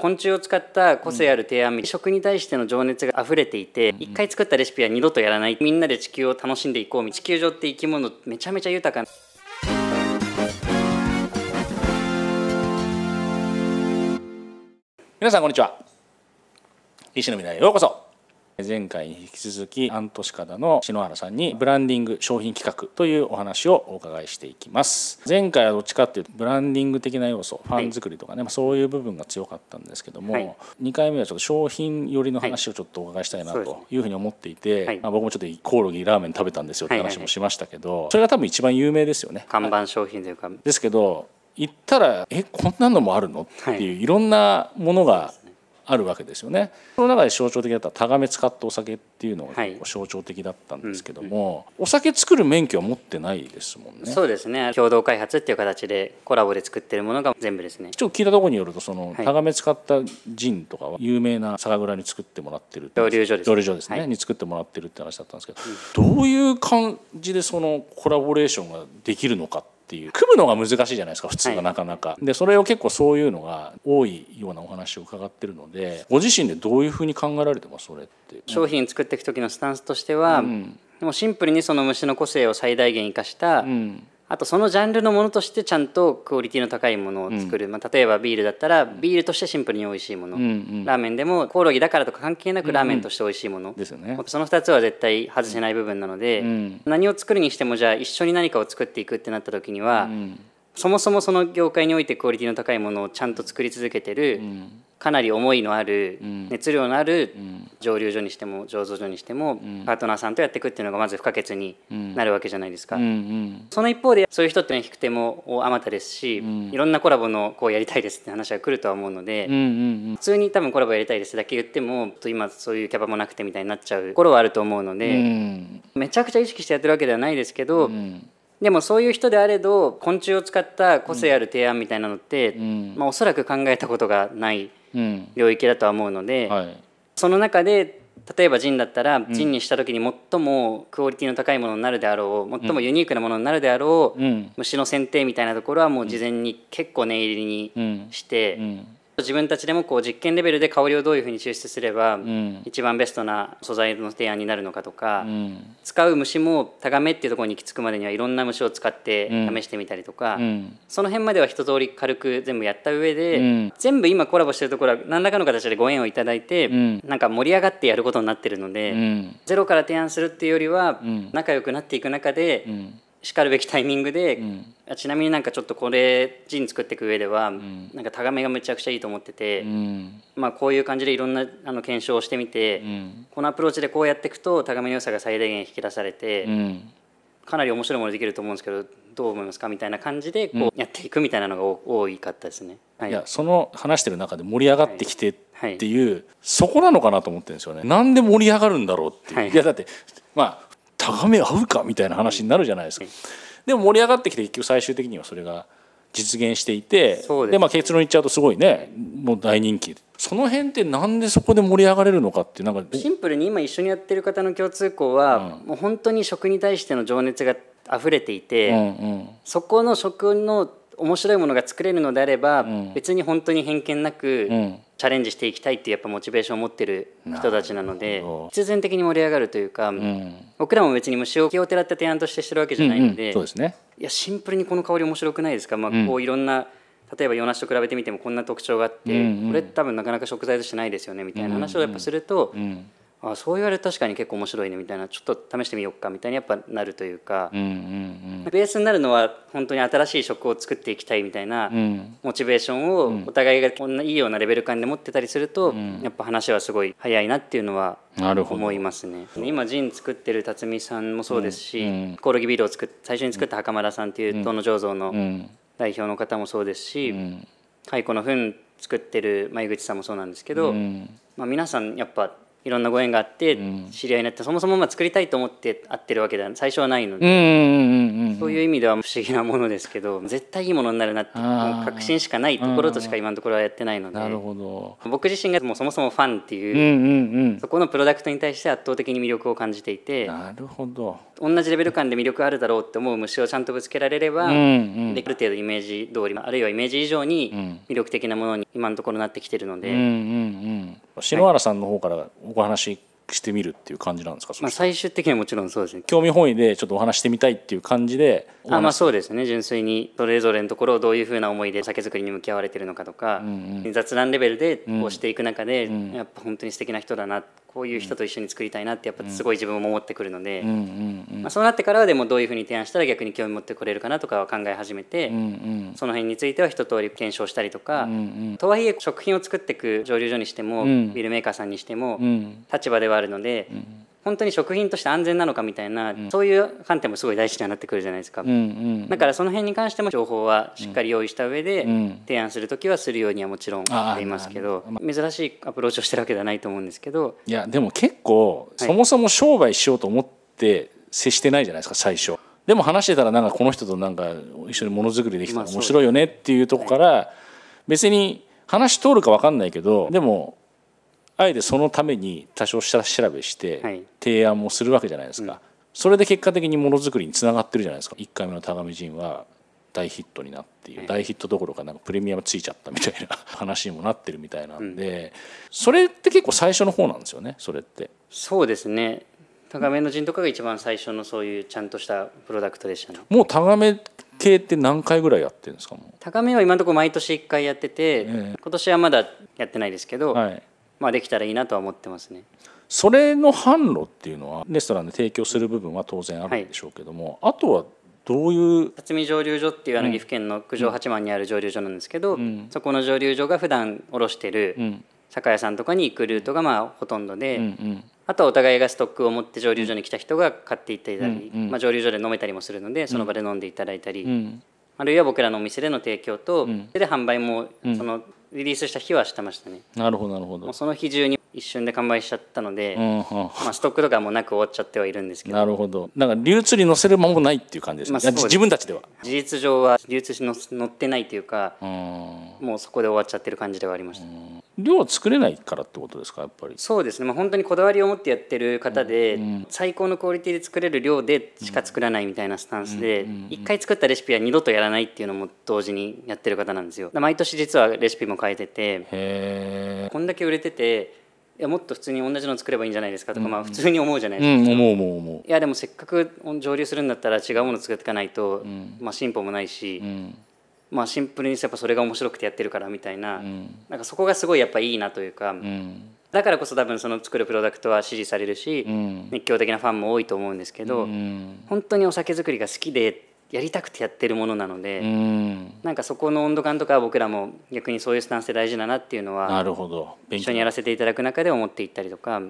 昆虫を使った個性ある提案、うん、食に対しての情熱が溢れていて、一、うん、回作ったレシピは二度とやらない。みんなで地球を楽しんでいこう地球上って生き物めちゃめちゃ豊か皆さんこんにちは。医師の未来へようこそ前回に引き続きアントシカダの篠原さんにブランディング商品企画というお話をお伺いしていきます。前回はどっちかっていうとブランディング的な要素ファン作りとかね、はい、そういう部分が強かったんですけども、はい、2回目はちょっと商品寄りの話をちょっとお伺いしたいなというふうに思っていて、はい、まあ、僕もちょっとコオロギラーメン食べたんですよって話もしましたけど、それが多分一番有名ですよね。看板商品というか。ですけど行ったらえこんなのもあるの？っていういろんなものがあるわけですよね。その中で象徴的だったタガメ使ったお酒っていうのが象徴的だったんですけども、はいうんうん、お酒作る免許は持ってないですもんね。そうですね。共同開発っていう形でコラボで作ってるものが全部ですね。ちょっと聞いたところによるとその、タガメ使ったジンとかは有名な酒蔵に作ってもらってる蒸留所です、蒸留所ですね、はい、に作ってもらってるって話だったんですけど、うん、どういう感じでそのコラボレーションができるのかっていう。組むのが難しいじゃないですか普通はなかなか、はい、でそれを結構そういうのが多いようなお話を伺ってるのでご自身でどういうふうに考えられてますそれって？商品作っていく時のスタンスとしては、うん、でもシンプルにその虫の個性を最大限生かした、うんあとそのジャンルのものとしてちゃんとクオリティの高いものを作る、うん、まあ、例えばビールだったらビールとしてシンプルに美味しいもの、うんうん、ラーメンでもコオロギだからとか関係なくラーメンとして美味しいもの、うんうん、ですよね、その2つは絶対外せない部分なので、うん、何を作るにしてもじゃあ一緒に何かを作っていくってなった時には、そもそもその業界においてクオリティの高いものをちゃんと作り続けてる、かなり思いのある、熱量のある蒸留所にしても醸造所にしても、パートナーさんとやっていくっていうのがまず不可欠になるわけじゃないですか、その一方でそういう人ってのは引く手もあまたですし、いろんなコラボのこうやりたいですって話が来るとは思うので、普通に多分コラボやりたいですだけ言っても今そういうキャパもなくてみたいになっちゃうところはあると思うので、めちゃくちゃ意識してやってるわけではないですけど、でもそういう人であれど昆虫を使った個性ある提案みたいなのって、うん、まあ、おそらく考えたことがない領域だとは思うので、うんはい、その中で例えばジンだったら、ジンにした時に最もクオリティの高いものになるであろう最もユニークなものになるであろう、虫の選定みたいなところはもう事前に結構念入りにして、自分たちでもこう実験レベルで香りをどういうふうに抽出すれば一番ベストな素材の提案になるのかとか、うん、使う虫もタガメっていうところに行き着くまでにはいろんな虫を使って試してみたりとか、うん、その辺までは一通り軽く全部やった上で、うん、全部今コラボしてるところは何らかの形でご縁をいただいて、なんか盛り上がってやることになってるので、ゼロから提案するっていうよりは仲良くなっていく中で、しかるべきタイミングで、うん、ちなみになんかちょっとこれジン作っていく上では、うん、なんかタガメがめちゃくちゃいいと思ってて、うん、まあこういう感じでいろんなあの検証をしてみて、このアプローチでこうやっていくとタガメの良さが最大限引き出されて、かなり面白いものできると思うんですけどどう思いますかみたいな感じでこうやっていくみたいなのが多いかったですね。はい、いやその話してる中で盛り上がってきてっていう、はい、そこなのかなと思ってるんですよね。なんで盛り上がるんだろうっていう、はい、いやだってまあ高め合うかみたいな話になるじゃないですか。でも盛り上がってきて結局最終的にはそれが実現していてで、まあ、結論言っちゃうとすごいねもう大人気その辺ってなんでそこで盛り上がれるのかってなんかシンプルに今一緒にやってる方の共通項は、うん、もう本当に食に対しての情熱が溢れていて、うんうん、そこの食の面白いものが作れるのであれば、うん、別に本当に偏見なく、チャレンジしていきたいっていうやっぱモチベーションを持ってる人たちなので必然的に盛り上がるというか、うん、僕らも別に虫を気をてらった提案としてしてるわけじゃないのでうんうん、そうですね、いやシンプルにこの香り面白くないですか、まあ、こういろんな、例えば洋梨と比べてみてもこんな特徴があって、うんうん、これ多分なかなか食材としてないですよねみたいな話をやっぱすると、うん。うんあそう言われると確かに結構面白いねみたいなちょっと試してみようかみたいにやっぱなるというか、うんうんうん、ベースになるのは本当に新しい食を作っていきたいみたいなモチベーションをお互いがこんないいようなレベル感で持ってたりすると、うん、やっぱ話はすごい早いなっていうのは思いますね。今ジン作ってる辰巳さんもそうですし、うん。うん、コオロギビールを作っ最初に作った袴田さんっていう東野醸造の代表の方もそうですし、うん、蚕の糞作ってる眉口さんもそうなんですけど、まあ、皆さんやっぱいろんなご縁があって知り合いになって、そもそもまあ作りたいと思って会ってるわけでは最初はないので、うんうんうんうんそういう意味では不思議なものですけど絶対いいものになるなって確信しかないところとしか今のところはやってないのでなるほど。僕自身がもうそもそもファンっていう、うんうんうん。そこのプロダクトに対して圧倒的に魅力を感じていてなるほど。同じレベル感で魅力あるだろうって思う虫をちゃんとぶつけられれば、うんうん。である程度イメージ通りあるいはイメージ以上に魅力的なものに今のところなってきてるので、うんうんうん篠原さんの方からお話ししてみるっていう感じなんですか、そまあ、最終的にはもちろんそうですね。興味本位でちょっとお話してみたいっていう感じでおあまあ話。そうですね。純粋にそれぞれのところをどういうふうな思いで酒造りに向き合われてるのかとか、雑談レベルでこうしていく中で、やっぱ本当に素敵な人だなこういう人と一緒に作りたいなってやっぱすごい自分も思ってくるので、まあ、そうなってからはでもどういうふうに提案したら逆に興味持ってくれるかなとかは考え始めて、その辺については一通り検証したりとか、とはいえ食品を作っていく蒸留所にしても、ん。ビールメーカーさんにしても、うん。立場ではあるので、本当に食品として安全なのかみたいな、そういう観点もすごい大事にはなってくるじゃないですか。うんうんだからその辺に関しても情報はしっかり用意した上でん。提案する時はするようにはもちろんああしていますけど珍しいアプローチをしてるわけではないと思うんですけど。いやでも結構そもそも商売しようと思って接してないじゃないですか最初。でも話してたらなんかこの人となんか一緒にものづくりできたらまあ面白いよねっていうとこから別に話通るか分かんないけどでもあえてそのために多少下調べしてはい。提案もするわけじゃないですか、それで結果的にものづくりにつながってるじゃないですか。1回目の「タガメジン」は大ヒットになっている、大ヒットどころかなんかプレミアムついちゃったみたいな 話にもなってるみたいなんで、それって結構最初の方なんですよねそれって。そうですね。高めの陣とかが一番最初のそういうちゃんとしたプロダクトでしたね。もうタガメ系って何回ぐらいやってるんですかも高めは今のところ毎年1回やってて、え今年はまだやってないですけど、うはいまあできたらいいなとは思ってますね。それの販路っていうのはレストランで提供する部分は当然あるんでしょうけども、あとはどういう？辰巳蒸留所っていうあの岐阜県の九条八幡にある蒸留所なんですけど、そこの蒸留所が普段卸してるん。酒屋さんとかに行くルートがまあほとんどで、うんうんあとはお互いがストックを持って蒸留所に来た人が買っていったり、まあ、蒸留所で飲めたりもするのでその場で飲んでいただいたり、うんあるいは僕らのお店での提供と、で販売もそのリリースした日はしてましたね、なるほどなるほど。その日中に一瞬で完売しちゃったので、うんうん。まあ、ストックとかもなく終わっちゃってはいるんですけど。なるほど。なんか流通に載せる間もないっていう感じですまあ自分たちでは。事実上は流通しの載ってないというかうん。もうそこで終わっちゃってる感じではありました、量作れないからってことですかやっぱり。そうですね、まあ、本当にこだわりを持ってやってる方で、最高のクオリティで作れる量でしか作らないみたいなスタンスで、1回作ったレシピは二度とやらないっていうのも同時にやってる方なんですよ。毎年実はレシピも変えててへえ。こんだけ売れてていやもっと普通に同じの作ればいいんじゃないですかとか、まあ普通に思うじゃないですか、うん思う思う思う。いやでもせっかく蒸留するんだったら違うもの作っていかないと、まあ、進歩もないし、うん。まあ、シンプルにやっぱそれが面白くてやってるからみたいな,、なんかそこがすごいやっぱいいなというか、うん。だからこそ多分その作るプロダクトは支持されるし、ん。熱狂的なファンも多いと思うんですけど、うん。本当にお酒作りが好きでやりたくてやってるものなので、うん。なんかそこの温度感とかは僕らも逆にそういうスタンスで大事だなっていうのなはるほど。一緒にやらせていただく中で思っていったりとか、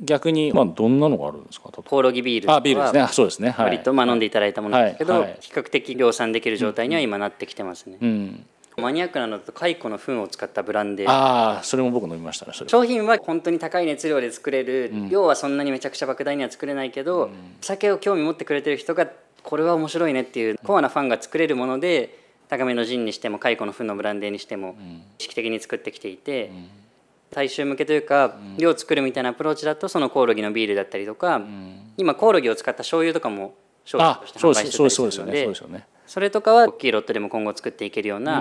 逆にまあどんなのがあるんですか？コオロギビールとかあビールですね。あそうですね。はい。割とまあ飲んでいただいたものですけど、はいはい比較的量産できる状態には今なってきてますね。うん。マニアックなのだと蚕の糞を使ったブランデーああそれも僕飲みましたね。商品は本当に高い熱量で作れる、量はそんなにめちゃくちゃ莫大には作れないけど、お酒を興味持ってくれてる人がこれは面白いねっていうコアなファンが作れるもので高めのジンにしても蚕の糞のブランデーにしても意識的に作ってきていて、大衆向けというか、量を作るみたいなアプローチだとそのコオロギのビールだったりとか、今コオロギを使った醤油とかも商品あとしてそう販売してたりするのでそれとかは大きいロットでも今後作っていけるような。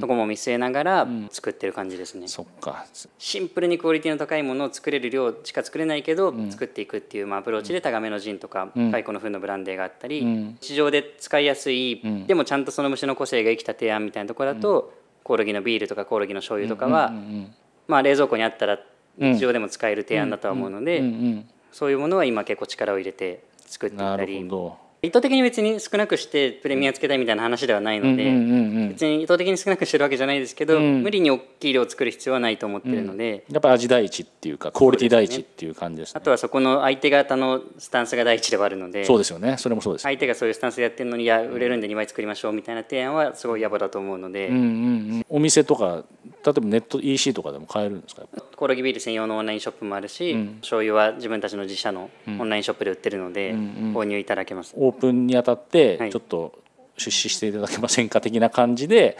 とこも見据えながら作ってる感じですね。そっか。シンプルにクオリティの高いものを作れる量しか作れないけど、作っていくっていう、まあ、アプローチでタガメのジンとか、蚕の糞のブランデーがあったり、ん市場で使いやすい、でもちゃんとその虫の個性が生きた提案みたいなところだと、コオロギのビールとかコオロギの醤油とかは、まあ、冷蔵庫にあったら日常でも使える提案だとは思うので。そういうものは今結構力を入れて作っていたりほど。意図的に別に少なくしてプレミアつけたいみたいな話ではないので、うんうんうん。別に意図的に少なくしてるわけじゃないですけど、無理に大きい量を作る必要はないと思ってるので、やっぱ味第一っていうかクオリティ第一っていう感じですね。あとはそこの相手方のスタンスが第一ではあるのでそうですよね。それもそうです。相手がそういうスタンスでやってるのにいや売れるんで2枚作りましょうみたいな提案はすごい野暮だと思うので、うんうんうん。お店とか例えばネット EC とかでも買えるんですか？コオロギビール専用のオンラインショップもあるし、うん、醤油は自分たちの自社のオンラインショップで売ってるので、購入いただけます、オープンにあたってちょっと出資していただけませんか？的な感じで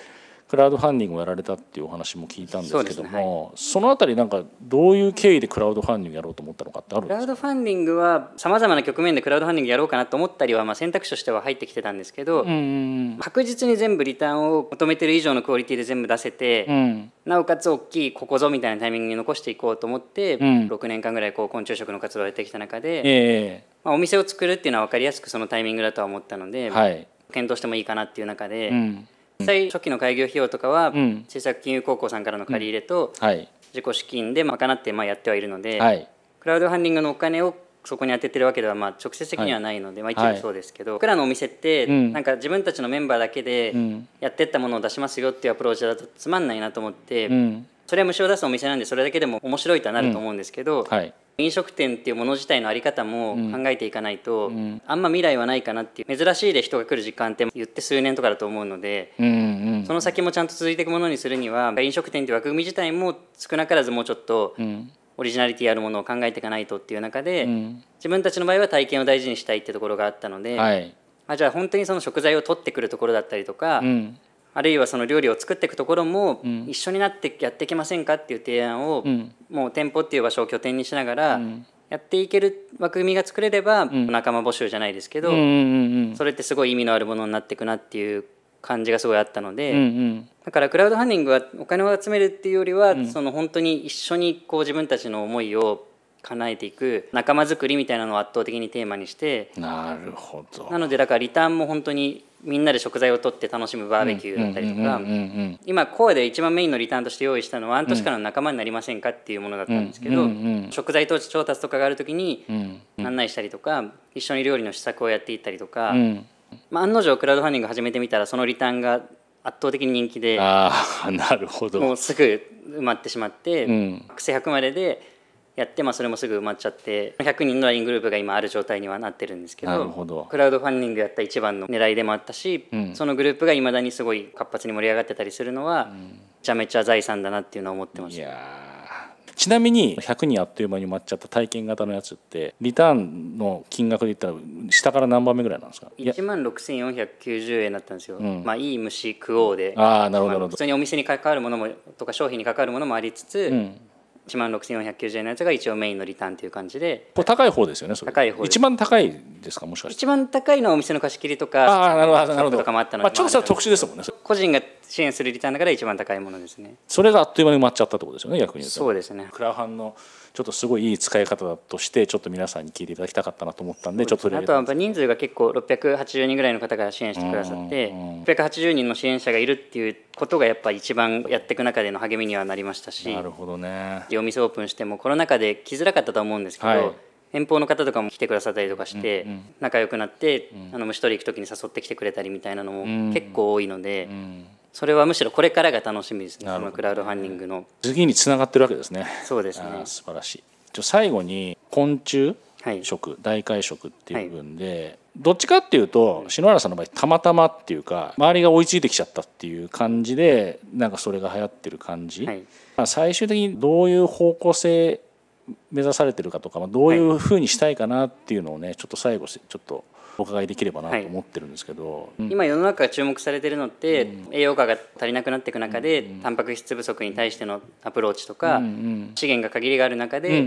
クラウドファンディングをやられたっていうお話も聞いたんですけどもそ、ねはい、そのあたりなんかどういう経緯でクラウドファンディングやろうと思ったのかってあるんですか？クラウドファンディングはさまざまな局面でクラウドファンディングやろうかなと思ったりはまあ選択肢としては入ってきてたんですけど、確実に全部リターンを求めてる以上のクオリティで全部出せて、うん、なおかつ大きいここぞみたいなタイミングに残していこうと思って、うん、6年間ぐらいこう昆虫食の活動をやってきた中で、えー、まあ、お店を作るっていうのは分かりやすくそのタイミングだとは思ったので、はい、検討してもいいかなっていう中で。うん実際初期の開業費用とかは、小さく金融高校さんからの借り入れと、自己資金で賄ってまあやってはいるので、クラウドファンディングのお金をそこに当ててるわけではまあ直接的にはないので、まあ、一部そうですけど、僕らのお店って、なんか自分たちのメンバーだけでやってったものを出しますよっていうアプローチだとつまんないなと思って、それは虫を出すお店なんでそれだけでも面白いとはなると思うんですけど、飲食店っていうもの自体の在り方も考えていかないと、うん、あんま未来はないかなっていう珍しいで人が来る時間って言って数年とかだと思うので、うんうん、その先もちゃんと続いていくものにするには飲食店っていう枠組み自体も少なからずもうちょっとオリジナリティあるものを考えていかないとっていう中で、うん、自分たちの場合は体験を大事にしたいってところがあったので、はい、あじゃあ本当にその食材を取ってくるところだったりとか、あるいはその料理を作っていくところも一緒になってやっていきませんかっていう提案を、もう店舗っていう場所を拠点にしながらやっていける枠組みが作れれば仲間募集じゃないですけど、それってすごい意味のあるものになっていくなっていう感じがすごいあったので、だからクラウドファンディングはお金を集めるっていうよりは、その本当に一緒にこう自分たちの思いを叶えていく仲間づくりみたいなのを圧倒的にテーマにしてなるほど。なのでだからリターンも本当にみんなで食材を取って楽しむバーベキューだったりとか今コアで一番メインのリターンとして用意したのは半年からの仲間になりませんかっていうものだったんですけど食材調達とかがある時に案内したりとか一緒に料理の試作をやっていったりとか、まあ、案の定クラウドファンディング始めてみたらそのリターンが圧倒的に人気であなるほど。もうすぐ埋まってしまって、うん、100まででやって、まあ、それもすぐ埋まっちゃって100人の LINE グループが今ある状態にはなってるんですけどクラウドファンディングやった一番の狙いでもあったし、うん、そのグループがいまだにすごい活発に盛り上がってたりするのは、うん、めちゃめちゃ財産だなっていうのは思ってます。ちなみに100人あっという間に埋まっちゃった体験型のやつってリターンの金額で言ったら下から何番目ぐらいなんですか？1万6490円だったんですよ、うん、まあいい虫食おうで。あなるほど、まあ、普通にお店に関わるものもとか商品に関わるものもありつつ、うん1万6490円のやつが一応メインのリターンという感じで。これ高い方ですよね高い方一番高いですかもしかして。一番高いのはお店の貸し切りとかああなるほどなるほどとかもあったので、まあ、ちょっと特殊ですもんね個人が支援するリターンだから一番高いものですね。それがあっという間に埋まっちゃったってことですよね逆に言うと。そうですね。クラファンのちょっとすごいいい使い方だとしてちょっと皆さんに聞いていただきたかったなと思ったんでちょっとあとは人数が結構680人ぐらいの方が支援してくださって680人の支援者がいるっていうことがやっぱ一番やっていく中での励みにはなりましたしなるほどね。お店オープンしてもコロナ禍で来づらかったと思うんですけど、はい遠方の方とかも来てくださったりとかして仲良くなってあの虫取り行く時に誘ってきてくれたりみたいなのも結構多いのでそれはむしろこれからが楽しみですね。そのクラウドファンディングの。次につながってるわけですね。そうですね。素晴らしい。最後に昆虫食、はい、大海食っていう部分で、はい、どっちかっていうと篠原さんの場合たまたまっていうか周りが追いついてきちゃったっていう感じでなんかそれが流行ってる感じ、はい、まあ、最終的にどういう方向性目指されてるかとか、まあ、どういうふうにしたいかなっていうのをねちょっと最後ちょっとお伺いできればなと思ってるんですけど、はい、今世の中が注目されてるのって、うん、栄養価が足りなくなっていく中で、うん、タンパク質不足に対してのアプローチとか、うん、資源が限りがある中で、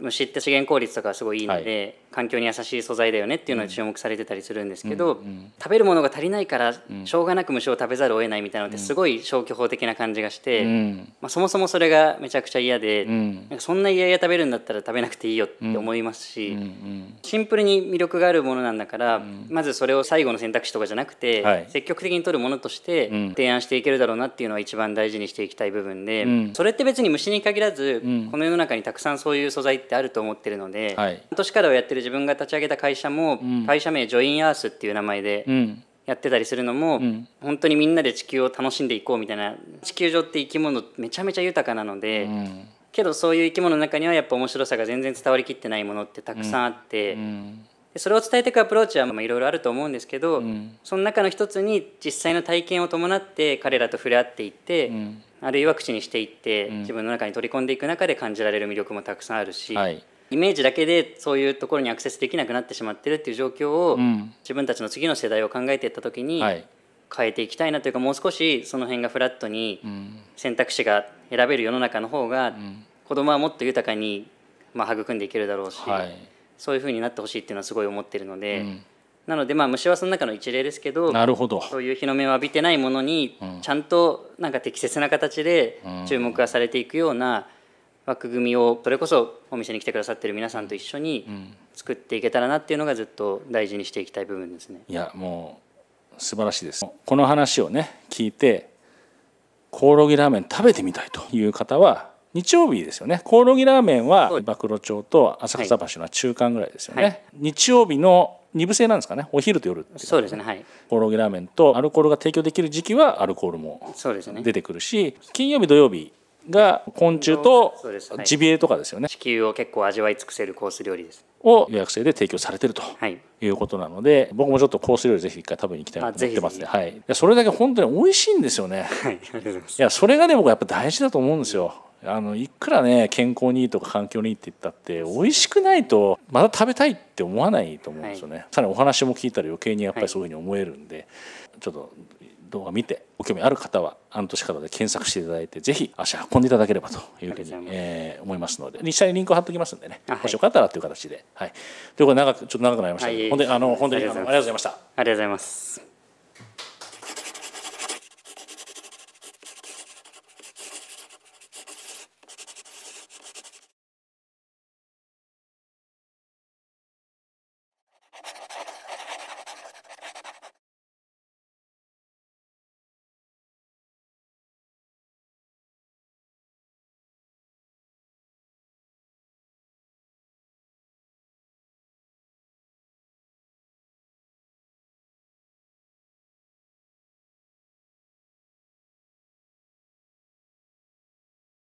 虫って資源効率とかすごいいいので、はい。環境に優しい素材だよねっていうのは注目されてたりするんですけど、うんうん、食べるものが足りないからしょうがなく虫を食べざるを得ないみたいなのってすごい消去法的な感じがして、うん、まあ、そもそもそれがめちゃくちゃ嫌で、なんかそんな嫌々食べるんだったら食べなくていいよって思いますし、シンプルに魅力があるものなんだから、まずそれを最後の選択肢とかじゃなくて、はい、積極的に取るものとして提案していけるだろうなっていうのは一番大事にしていきたい部分で、それって別に虫に限らず、この世の中にたくさんそういう素材ってあると思ってるので、はい、半年からをやってる自分が立ち上げた会社も、会社名ジョインアースっていう名前でやってたりするのも、本当にみんなで地球を楽しんでいこうみたいな地球上って生き物めちゃめちゃ豊かなので、けどそういう生き物の中にはやっぱ面白さが全然伝わりきってないものってたくさんあって、それを伝えていくアプローチはいろいろあると思うんですけど、その中の一つに実際の体験を伴って彼らと触れ合っていって、あるいは口にしていって、自分の中に取り込んでいく中で感じられる魅力もたくさんあるし、はい、イメージだけでそういうところにアクセスできなくなってしまってるっていう状況を、自分たちの次の世代を考えていった時に、変えていきたいなというかもう少しその辺がフラットに選択肢が選べる世の中の方が、子供はもっと豊かに、まあ、育んでいけるだろうし、はい、そういうふうになってほしいっていうのはすごい思ってるので。うん。なのでまあ虫はその中の一例ですけどなるほど。そういう日の目を浴びてないものにちゃんとなんか適切な形で注目がされていくような枠組みをそれこそお店に来てくださってる皆さんと一緒に作っていけたらなっていうのがずっと大事にしていきたい部分ですね。いやもう素晴らしいです。この話をね聞いてコオロギラーメン食べてみたいという方は日曜日ですよね。コオロギラーメンは暴露町と浅草橋の中間ぐらいですよね、はい、日曜日の二部制なんですかね。お昼と夜そうですね。はい。コオロギラーメンとアルコールが提供できる時期はアルコールも出てくるし、ね、金曜日土曜日が昆虫とジビエとかですよね、地球を結構味わい尽くせるコース料理です。を予約制で提供されてるとい。うことなので、僕もちょっとコース料理ぜひ一回食べに行きたいと思ってますね。はい。いやそれだけ本当に美味しいんですよね。はいありがとうございます。いやそれがね僕やっぱ大事だと思うんですよあのいくらね健康にいいとか環境にいいって言ったって美味しくないとまた食べたいって思わないと思うんですよね、はい、さらにお話も聞いたら余計にやっぱりそういうふうに思えるんで、はい、ちょっと動画見てご興味ある方は半年からで検索していただいてぜひ足運んでいただければというふうに、えー、思いますので実際にリンクを貼っておきますんでね、はい、もしよかったらという形で、はい、ということで長くちょっと長くなりました、はい、本当にあの本当にあのありがとうございましたありがとうございます